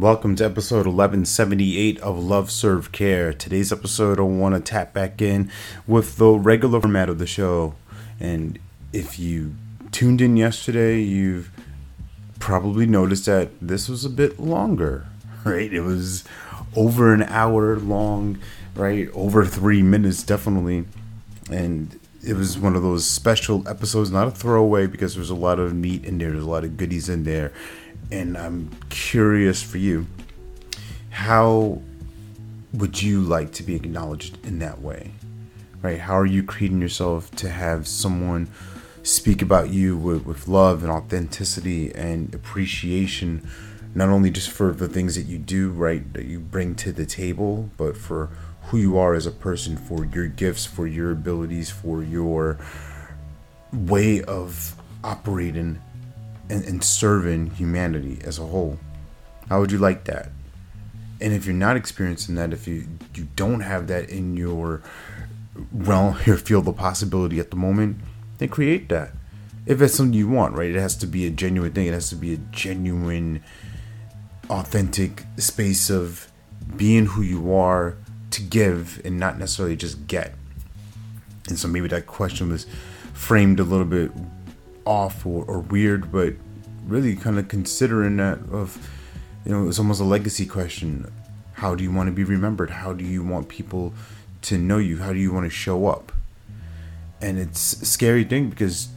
Welcome to episode 1178 of Love Serve Care. Today's episode, I want to tap back in with the regular format of the show. And if you tuned in yesterday, you've probably noticed that this was a bit longer, right? It was over an hour long, right? Over three minutes, definitely. And it was one of those special episodes, not a throwaway, because there's a lot of meat in there, there's a lot of goodies in there and I'm curious for you how would you like to be acknowledged in that way? Right? How are you creating yourself to have someone speak about you with, with love and authenticity and appreciation, not only just for the things that you do, right, that you bring to the table, but for who you are as a person, for your gifts, for your abilities, for your way of operating and, and serving humanity as a whole. How would you like that? And if you're not experiencing that, if you you don't have that in your realm, your field of possibility at the moment, then create that. If it's something you want, right? It has to be a genuine thing. It has to be a genuine, authentic space of being who you are to give and not necessarily just get. And so maybe that question was framed a little bit off or, or weird, but really kind of considering that of, you know, it's almost a legacy question. How do you want to be remembered? How do you want people to know you? How do you want to show up? And it's a scary thing because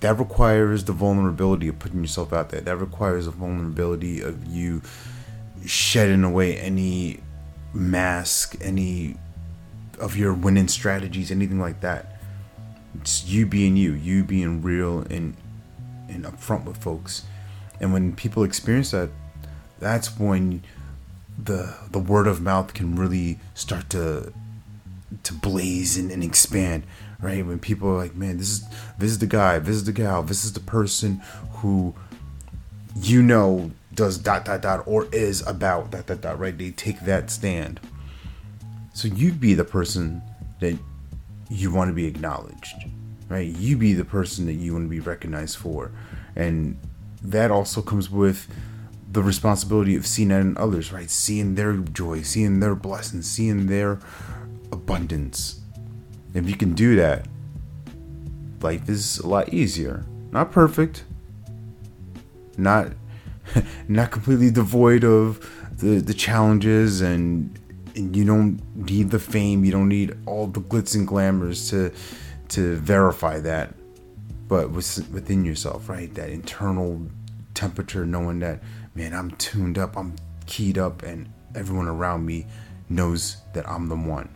that requires the vulnerability of putting yourself out there. That requires a vulnerability of you shedding away any mask, any of your winning strategies, anything like that it's you being you, you being real and and upfront with folks. And when people experience that, that's when the the word of mouth can really start to to blaze and, and expand. Right? When people are like, man, this is this is the guy, this is the gal, this is the person who you know does dot dot dot or is about dot dot dot right they take that stand so you be the person that you want to be acknowledged, right? You be the person that you want to be recognized for. And that also comes with the responsibility of seeing that in others, right? Seeing their joy, seeing their blessings, seeing their abundance. If you can do that, life is a lot easier. Not perfect, not not completely devoid of the the challenges and and you don't need the fame, you don't need all the glitz and glamours to to verify that. But within yourself, right? That internal temperature, knowing that, man, I'm tuned up, I'm keyed up, and everyone around me knows that I'm the one.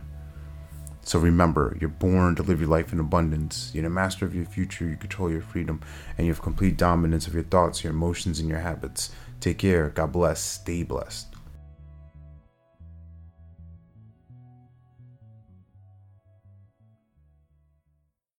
So remember, you're born to live your life in abundance. You're the master of your future. You control your freedom, and you have complete dominance of your thoughts, your emotions, and your habits. Take care. God bless. Stay blessed.